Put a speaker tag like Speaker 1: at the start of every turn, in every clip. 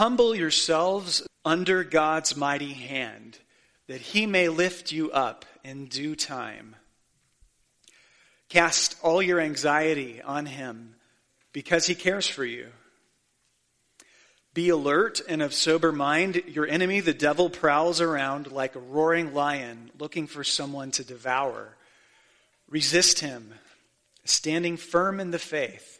Speaker 1: Humble yourselves under God's mighty hand, that he may lift you up in due time. Cast all your anxiety on him because he cares for you. Be alert and of sober mind. Your enemy, the devil, prowls around like a roaring lion looking for someone to devour. Resist him, standing firm in the faith,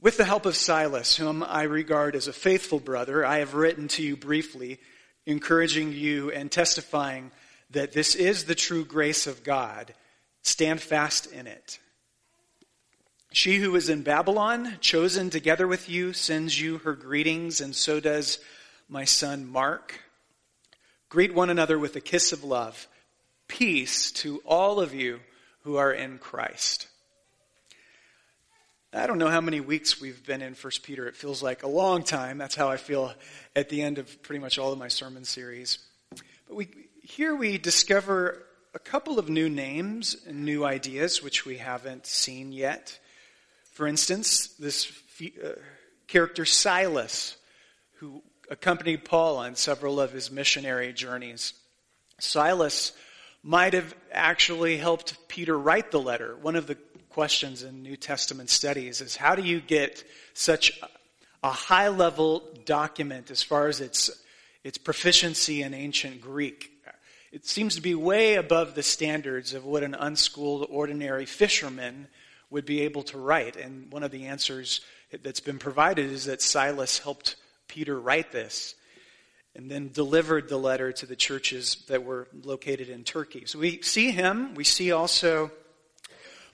Speaker 1: With the help of Silas, whom I regard as a faithful brother, I have written to you briefly, encouraging you and testifying that this is the true grace of God. Stand fast in it. She who is in Babylon, chosen together with you, sends you her greetings, and so does my son Mark. Greet one another with a kiss of love. Peace to all of you who are in Christ. I don't know how many weeks we've been in 1 Peter. It feels like a long time. That's how I feel at the end of pretty much all of my sermon series. But we, here we discover a couple of new names and new ideas which we haven't seen yet. For instance, this uh, character Silas, who accompanied Paul on several of his missionary journeys. Silas might have actually helped Peter write the letter. One of the questions in New Testament studies is how do you get such a high level document as far as its, its proficiency in ancient Greek? It seems to be way above the standards of what an unschooled, ordinary fisherman would be able to write. And one of the answers that's been provided is that Silas helped Peter write this and then delivered the letter to the churches that were located in Turkey. So we see him. We see also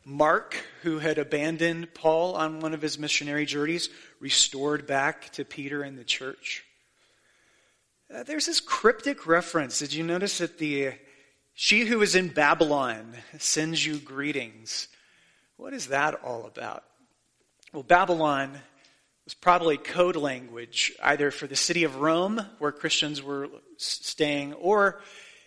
Speaker 1: Mark, who had abandoned Paul on one of his missionary journeys, restored back to Peter and the church. Uh, there's this cryptic reference. Did you notice that the she who is in Babylon sends you greetings? What is that all about? Well, Babylon was probably code language either for the city of Rome, where Christians were staying, or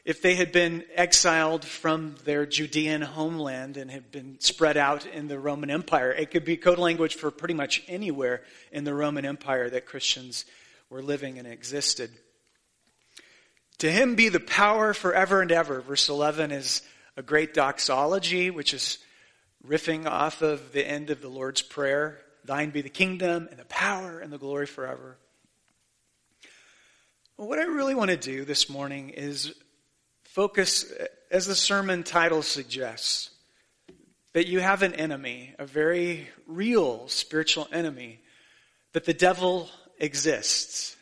Speaker 1: if they had been exiled from their Judean homeland and had been spread out in the Roman Empire. It could be code language for pretty much anywhere in the Roman Empire that Christians were living and existed. To him be the power forever and ever. Verse 11 is a great doxology, which is riffing off of the end of the Lord's Prayer Thine be the kingdom and the power and the glory forever. What I really want to do this morning is focus, as the sermon title suggests, that you have an enemy, a very real spiritual enemy, that the devil exists,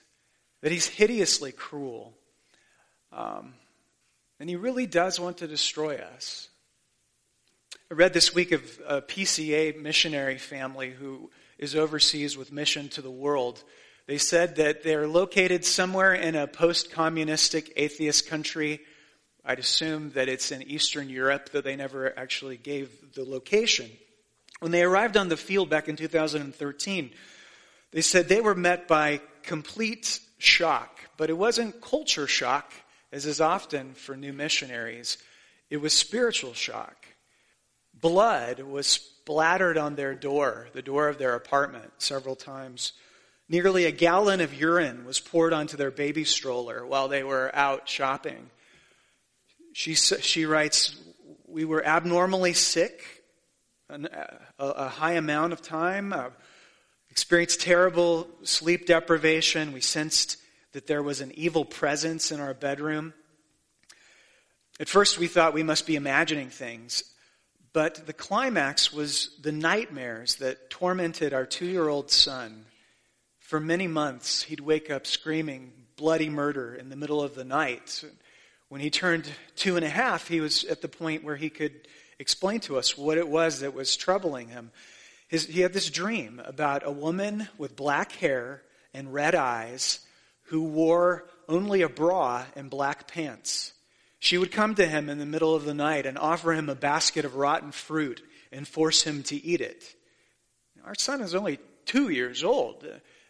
Speaker 1: that he's hideously cruel, um, and he really does want to destroy us. I read this week of a PCA missionary family who is overseas with mission to the world. They said that they're located somewhere in a post communistic atheist country. I'd assume that it's in Eastern Europe, though they never actually gave the location. When they arrived on the field back in 2013, they said they were met by complete shock, but it wasn't culture shock, as is often for new missionaries. It was spiritual shock blood was splattered on their door, the door of their apartment, several times. Nearly a gallon of urine was poured onto their baby stroller while they were out shopping. She, she writes, We were abnormally sick a, a high amount of time, uh, experienced terrible sleep deprivation. We sensed that there was an evil presence in our bedroom. At first, we thought we must be imagining things. But the climax was the nightmares that tormented our two year old son. For many months, he'd wake up screaming bloody murder in the middle of the night. When he turned two and a half, he was at the point where he could explain to us what it was that was troubling him. His, he had this dream about a woman with black hair and red eyes who wore only a bra and black pants. She would come to him in the middle of the night and offer him a basket of rotten fruit and force him to eat it. Our son is only two years old.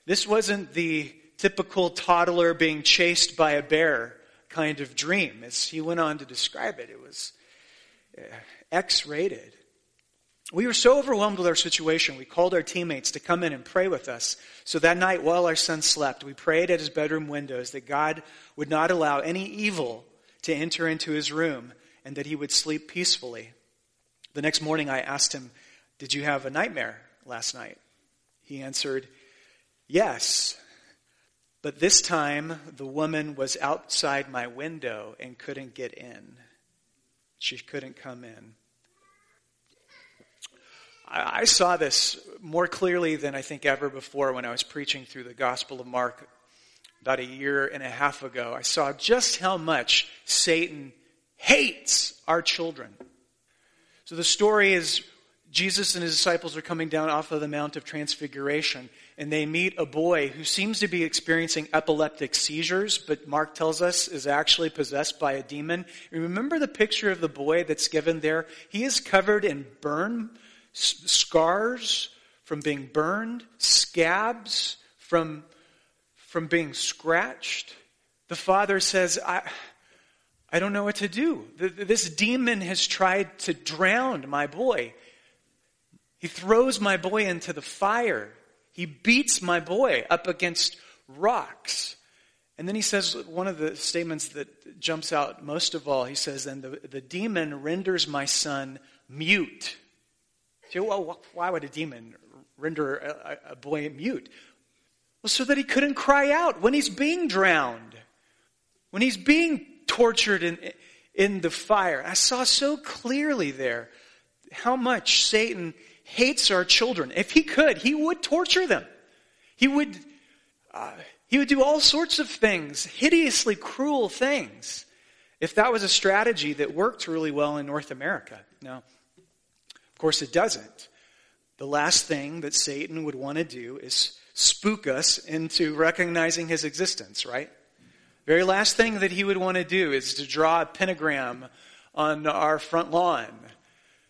Speaker 1: This wasn't the typical toddler being chased by a bear kind of dream. As he went on to describe it, it was uh, X rated. We were so overwhelmed with our situation, we called our teammates to come in and pray with us. So that night, while our son slept, we prayed at his bedroom windows that God would not allow any evil to enter into his room and that he would sleep peacefully. The next morning, I asked him, Did you have a nightmare last night? He answered, Yes. But this time, the woman was outside my window and couldn't get in. She couldn't come in. I saw this more clearly than I think ever before when I was preaching through the Gospel of Mark about a year and a half ago. I saw just how much Satan hates our children. So the story is Jesus and his disciples are coming down off of the Mount of Transfiguration, and they meet a boy who seems to be experiencing epileptic seizures, but Mark tells us is actually possessed by a demon. Remember the picture of the boy that's given there? He is covered in burn scars from being burned, scabs from, from being scratched. The father says, I, I don't know what to do. This demon has tried to drown my boy. He throws my boy into the fire. He beats my boy up against rocks. And then he says one of the statements that jumps out most of all. He says, Then the, the demon renders my son mute. So, well, why would a demon render a, a boy mute? Well, so that he couldn't cry out when he's being drowned, when he's being tortured in, in the fire. I saw so clearly there how much Satan hates our children. If he could, he would torture them. He would, uh, he would do all sorts of things, hideously cruel things, if that was a strategy that worked really well in North America. Now, of course, it doesn't. The last thing that Satan would want to do is spook us into recognizing his existence, right? Very last thing that he would want to do is to draw a pentagram on our front lawn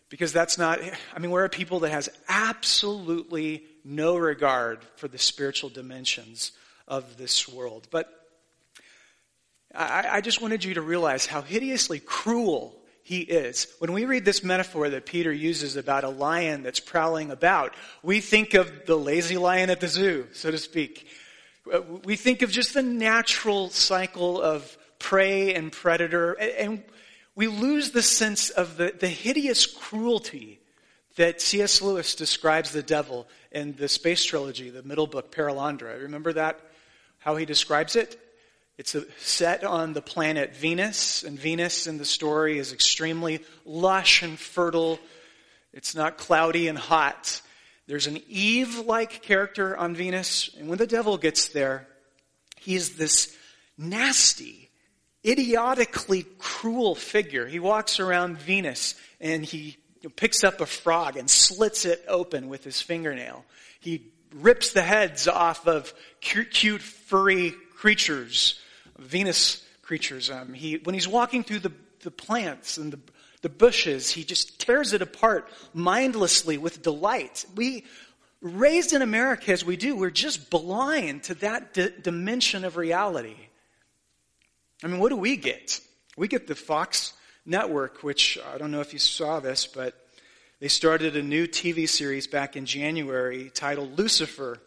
Speaker 1: because that's not, I mean, we're a people that has absolutely no regard for the spiritual dimensions of this world. But I, I just wanted you to realize how hideously cruel he is. When we read this metaphor that Peter uses about a lion that's prowling about, we think of the lazy lion at the zoo, so to speak. We think of just the natural cycle of prey and predator. And we lose the sense of the, the hideous cruelty that C.S. Lewis describes the devil in the space trilogy, the middle book, Perelandra. Remember that? How he describes it? It's a, set on the planet Venus, and Venus in the story is extremely lush and fertile. It's not cloudy and hot. There's an Eve like character on Venus, and when the devil gets there, he's this nasty, idiotically cruel figure. He walks around Venus and he picks up a frog and slits it open with his fingernail. He rips the heads off of cute, cute furry creatures, Venus creatures. Um, he, when he's walking through the, the plants and the, the bushes, he just tears it apart mindlessly with delight. We, raised in America as we do, we're just blind to that d- dimension of reality. I mean, what do we get? We get the Fox network, which I don't know if you saw this, but they started a new TV series back in January titled Lucifer,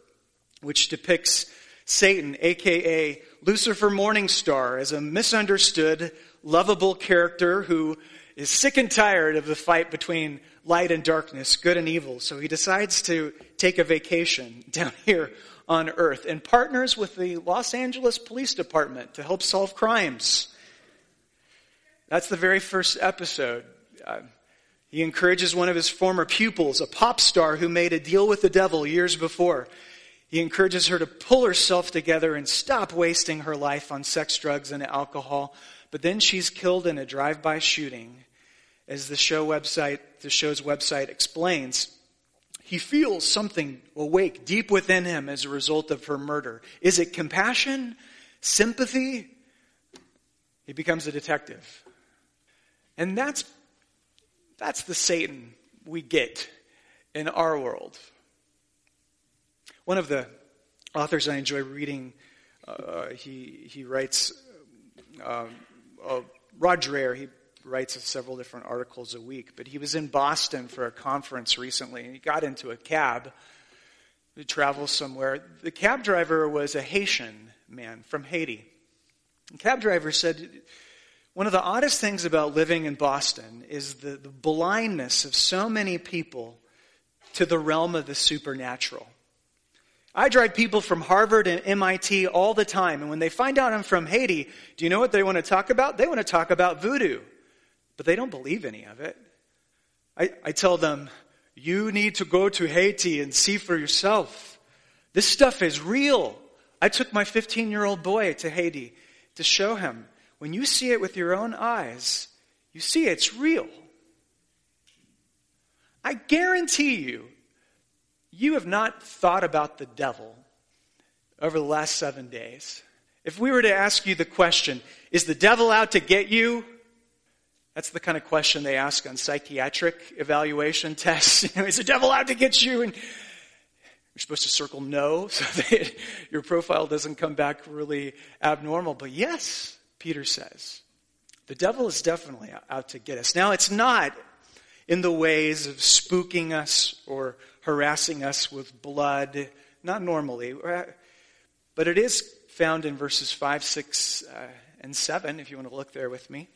Speaker 1: which depicts Satan, aka Lucifer Morningstar, as a misunderstood, lovable character who is sick and tired of the fight between light and darkness, good and evil. So he decides to take a vacation down here on earth and partners with the Los Angeles Police Department to help solve crimes. That's the very first episode. Uh, he encourages one of his former pupils, a pop star who made a deal with the devil years before. He encourages her to pull herself together and stop wasting her life on sex, drugs, and alcohol. But then she's killed in a drive-by shooting. As the show website, the show's website explains, he feels something awake deep within him as a result of her murder. Is it compassion? sympathy, he becomes a detective. And that's, that's the Satan we get in our world. One of the authors I enjoy reading, uh, he, he writes, uh, uh, Rod Dreher, he writes several different articles a week, but he was in Boston for a conference recently and he got into a cab to travel somewhere. The cab driver was a Haitian man from Haiti. The cab driver said, one of the oddest things about living in Boston is the, the blindness of so many people to the realm of the supernatural. I drive people from Harvard and MIT all the time, and when they find out I'm from Haiti, do you know what they want to talk about? They want to talk about voodoo, but they don't believe any of it. I, I tell them, you need to go to Haiti and see for yourself. This stuff is real. I took my 15 year old boy to Haiti to show him. When you see it with your own eyes, you see it's real. I guarantee you, you have not thought about the devil over the last seven days. If we were to ask you the question, is the devil out to get you? That's the kind of question they ask on psychiatric evaluation tests. Is the devil out to get you? And you're supposed to circle no so that your profile doesn't come back really abnormal. But yes, Peter says, the devil is definitely out to get us. Now, it's not in the ways of spooking us or harassing us with blood, not normally, but it is found in verses 5, 6, uh, and 7, if you want to look there with me.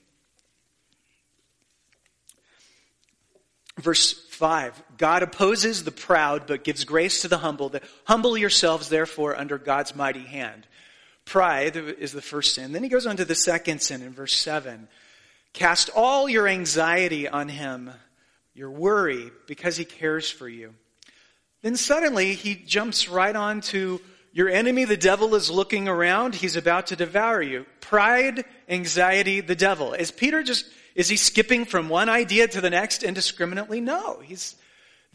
Speaker 1: Verse 5 God opposes the proud, but gives grace to the humble. The, Humble yourselves, therefore, under God's mighty hand. Pride is the first sin. Then he goes on to the second sin in verse 7. Cast all your anxiety on him, your worry, because he cares for you. Then suddenly he jumps right on to your enemy, the devil, is looking around. He's about to devour you. Pride, anxiety, the devil. Is Peter just is he skipping from one idea to the next indiscriminately? No. He's,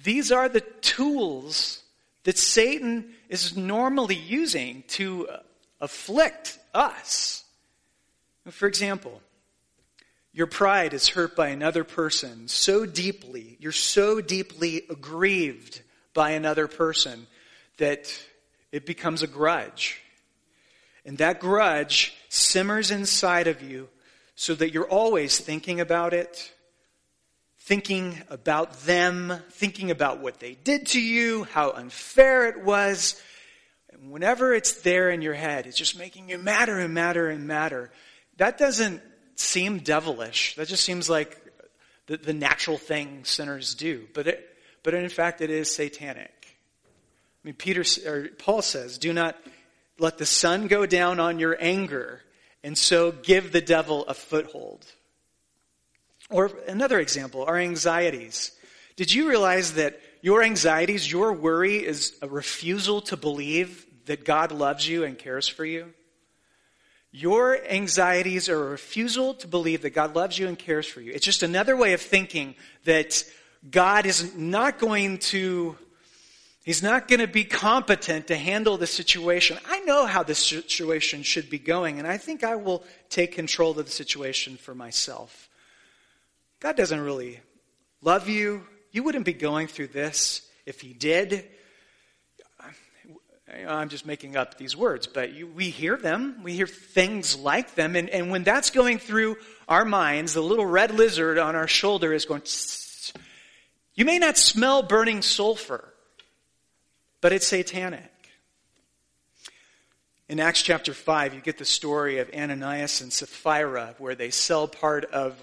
Speaker 1: these are the tools that Satan is normally using to uh, afflict us. For example, your pride is hurt by another person so deeply, you're so deeply aggrieved by another person that it becomes a grudge. And that grudge simmers inside of you so that you're always thinking about it, thinking about them, thinking about what they did to you, how unfair it was. And whenever it's there in your head, it's just making you matter and matter and matter. That doesn't seem devilish. That just seems like the, the natural thing sinners do. But it, but in fact, it is satanic. I mean, Peter or Paul says, "Do not let the sun go down on your anger." And so give the devil a foothold. Or another example, our anxieties. Did you realize that your anxieties, your worry is a refusal to believe that God loves you and cares for you? Your anxieties are a refusal to believe that God loves you and cares for you. It's just another way of thinking that God is not going to He's not going to be competent to handle the situation. I know how this situation should be going, and I think I will take control of the situation for myself. God doesn't really love you. You wouldn't be going through this if He did. I'm just making up these words, but you, we hear them. We hear things like them. And, and when that's going through our minds, the little red lizard on our shoulder is going, you may not smell burning sulfur but it's satanic. In Acts chapter 5, you get the story of Ananias and Sapphira, where they sell part of,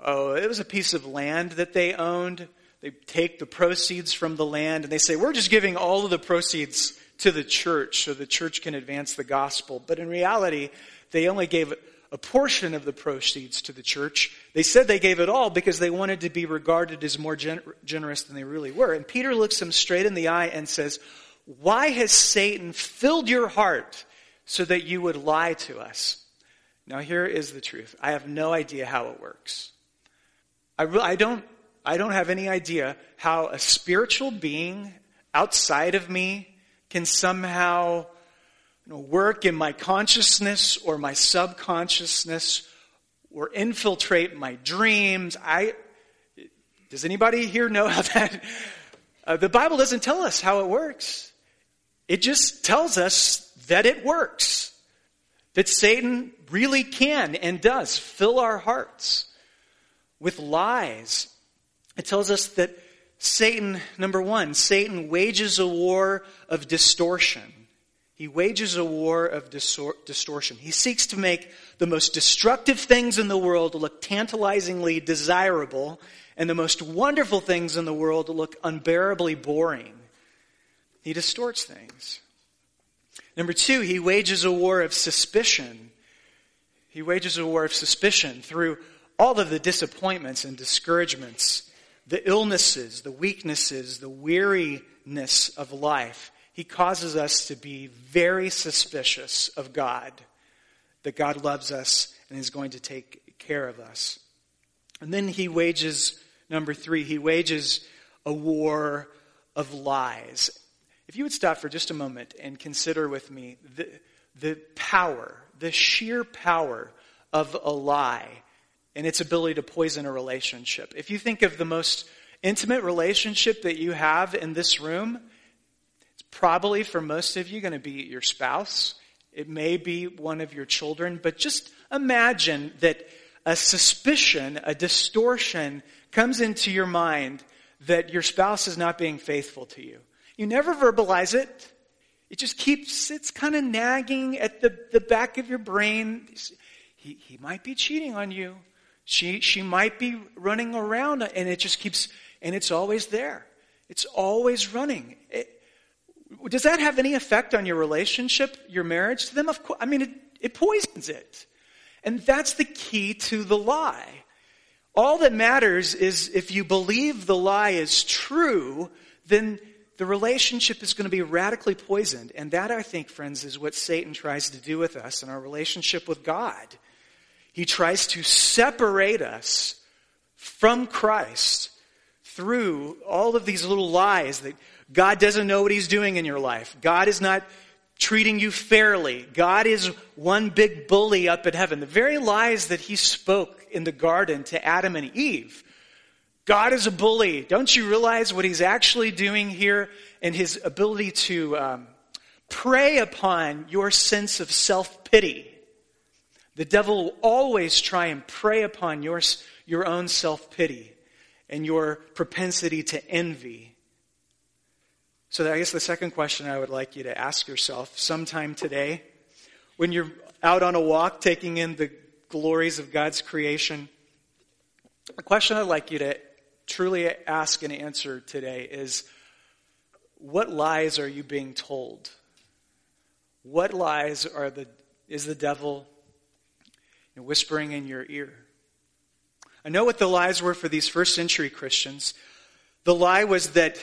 Speaker 1: oh, it was a piece of land that they owned. They take the proceeds from the land and they say, we're just giving all of the proceeds to the church so the church can advance the gospel. But in reality, they only gave a portion of the proceeds to the church. They said they gave it all because they wanted to be regarded as more gen- generous than they really were. And Peter looks them straight in the eye and says, Why has Satan filled your heart so that you would lie to us? Now, here is the truth I have no idea how it works. I, re- I, don't, I don't have any idea how a spiritual being outside of me can somehow know, work in my consciousness or my subconsciousness or infiltrate my dreams. I, does anybody here know how that? Uh, the Bible doesn't tell us how it works. It just tells us that it works. That Satan really can and does fill our hearts with lies. It tells us that Satan, number one, Satan wages a war of distortion. He wages a war of distor- distortion. He seeks to make the most destructive things in the world look tantalizingly desirable and the most wonderful things in the world look unbearably boring. He distorts things. Number two, he wages a war of suspicion. He wages a war of suspicion through all of the disappointments and discouragements, the illnesses, the weaknesses, the weariness of life he causes us to be very suspicious of God, that God loves us and is going to take care of us. And then he wages, number three, he wages a war of lies. If you would stop for just a moment and consider with me the, the power, the sheer power of a lie and its ability to poison a relationship. If you think of the most intimate relationship that you have in this room, probably for most of you going to be your spouse. It may be one of your children, but just imagine that a suspicion, a distortion comes into your mind that your spouse is not being faithful to you. You never verbalize it. It just keeps, it's kind of nagging at the, the back of your brain. He, he might be cheating on you. She, she might be running around and it just keeps, and it's always there. It's always running. It, does that have any effect on your relationship, your marriage to them? Of course. I mean, it, it poisons it. And that's the key to the lie. All that matters is if you believe the lie is true, then the relationship is going to be radically poisoned. And that, I think, friends, is what Satan tries to do with us in our relationship with God. He tries to separate us from Christ through all of these little lies that God doesn't know what He's doing in your life. God is not treating you fairly. God is one big bully up in heaven. The very lies that He spoke in the garden to Adam and Eve. God is a bully. Don't you realize what He's actually doing here and His ability to um, prey upon your sense of self pity? The devil will always try and prey upon your, your own self pity and your propensity to envy so I guess the second question I would like you to ask yourself sometime today, when you're out on a walk taking in the glories of God's creation, the question I'd like you to truly ask and answer today is, what lies are you being told? What lies are the, is the devil whispering in your ear? I know what the lies were for these first century Christians. The lie was that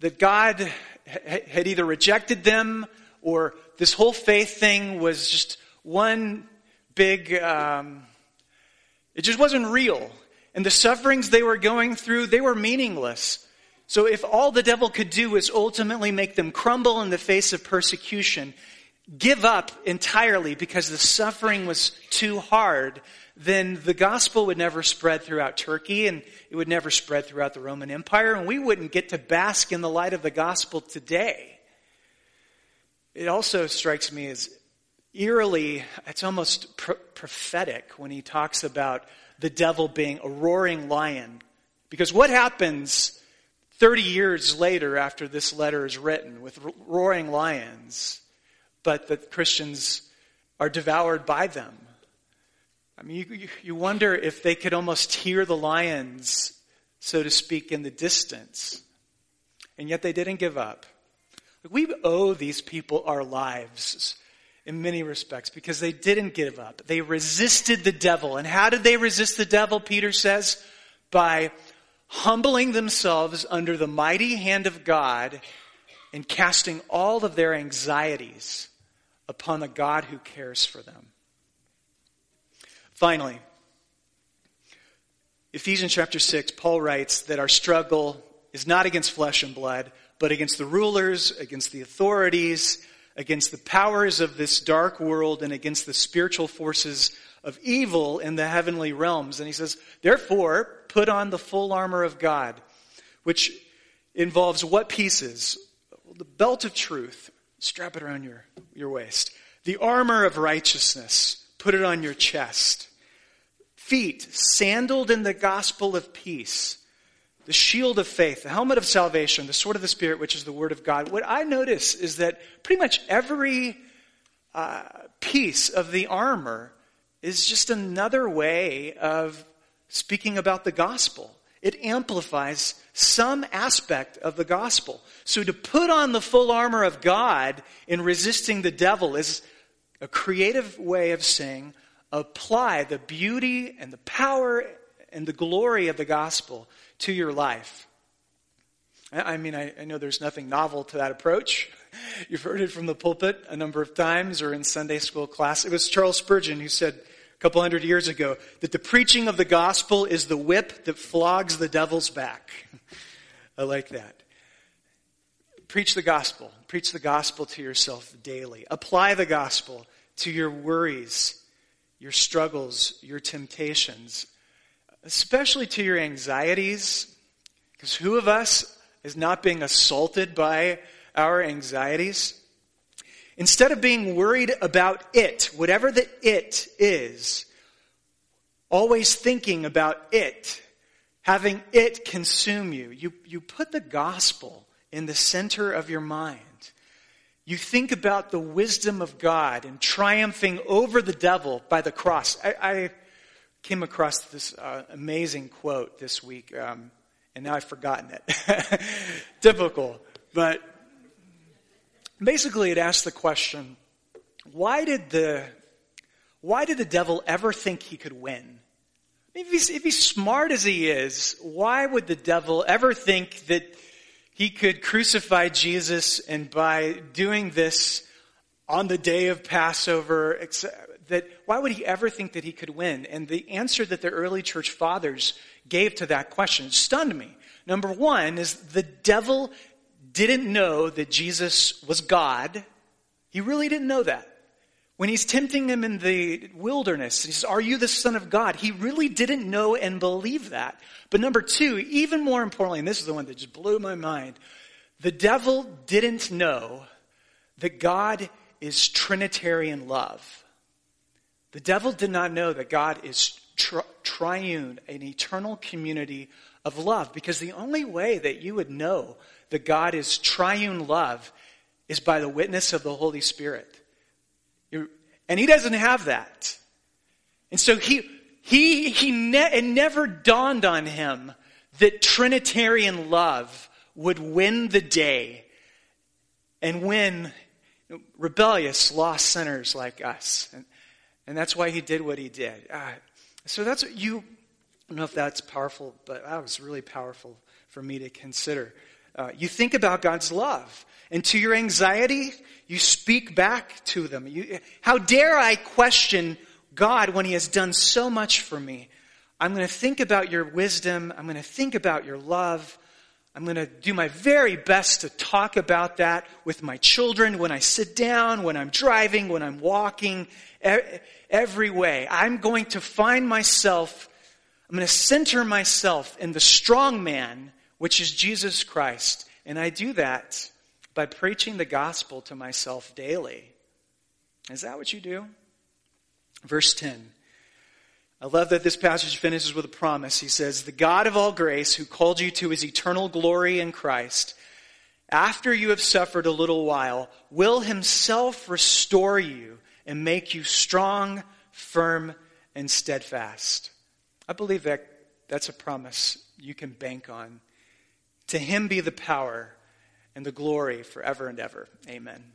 Speaker 1: that God had either rejected them or this whole faith thing was just one big, um, it just wasn't real. And the sufferings they were going through, they were meaningless. So if all the devil could do was ultimately make them crumble in the face of persecution, give up entirely because the suffering was too hard, then the gospel would never spread throughout Turkey and it would never spread throughout the Roman Empire, and we wouldn't get to bask in the light of the gospel today. It also strikes me as eerily, it's almost pro- prophetic when he talks about the devil being a roaring lion. Because what happens 30 years later after this letter is written with roaring lions, but that Christians are devoured by them? I mean, you, you wonder if they could almost hear the lions, so to speak, in the distance. And yet they didn't give up. We owe these people our lives in many respects because they didn't give up. They resisted the devil. And how did they resist the devil, Peter says? By humbling themselves under the mighty hand of God and casting all of their anxieties upon the God who cares for them. Finally, Ephesians chapter 6, Paul writes that our struggle is not against flesh and blood, but against the rulers, against the authorities, against the powers of this dark world and against the spiritual forces of evil in the heavenly realms. And he says, therefore, put on the full armor of God, which involves what pieces? The belt of truth, strap it around your, your waist. The armor of righteousness, put it on your chest. Feet, sandaled in the gospel of peace the shield of faith, the helmet of salvation, the sword of the Spirit, which is the Word of God. What I notice is that pretty much every uh, piece of the armor is just another way of speaking about the gospel. It amplifies some aspect of the gospel. So to put on the full armor of God in resisting the devil is a creative way of saying apply the beauty and the power and the glory of the gospel to your life. I mean, I, know there's nothing novel to that approach. You've heard it from the pulpit a number of times or in Sunday school class. It was Charles Spurgeon who said a couple hundred years ago that the preaching of the gospel is the whip that flogs the devil's back. I like that. Preach the gospel. Preach the gospel to yourself daily. Apply the gospel to your worries, your struggles, your temptations, especially to your anxieties, because who of us is not being assaulted by our anxieties? Instead of being worried about it, whatever the it is, always thinking about it, having it consume you, you, you put the gospel in the center of your mind. You think about the wisdom of God and triumphing over the devil by the cross. I, I came across this uh, amazing quote this week, um, and now I've forgotten it. Typical. But basically, it asks the question why did the, why did the devil ever think he could win? If he's, if he's smart as he is, why would the devil ever think that he could crucify Jesus and by doing this on the day of Passover, that why would he ever think that he could win? And the answer that the early church fathers gave to that question stunned me. Number one is the devil didn't know that Jesus was God. He really didn't know that. When he's tempting him in the wilderness, he says, Are you the Son of God? He really didn't know and believe that. But number two, even more importantly, and this is the one that just blew my mind, the devil didn't know that God is Trinitarian love. The devil did not know that God is tri- triune, an eternal community of love, because the only way that you would know that God is triune love is by the witness of the Holy Spirit. And he doesn't have that. And so he, he, he ne- it never dawned on him that Trinitarian love would win the day and win rebellious, lost sinners like us. And, and that's why he did what he did. Uh, so that's what you, I don't know if that's powerful, but that was really powerful for me to consider. Uh, you think about God's love. And to your anxiety, you speak back to them. You, how dare I question God when He has done so much for me? I'm going to think about your wisdom. I'm going to think about your love. I'm going to do my very best to talk about that with my children when I sit down, when I'm driving, when I'm walking, every way. I'm going to find myself, I'm going to center myself in the strong man, which is Jesus Christ. And I do that by preaching the gospel to myself daily. Is that what you do? Verse 10. I love that this passage finishes with a promise. He says, The God of all grace, who called you to his eternal glory in Christ, after you have suffered a little while, will himself restore you and make you strong, firm, and steadfast. I believe that that's a promise you can bank on. To him be the power and the glory forever and ever. Amen.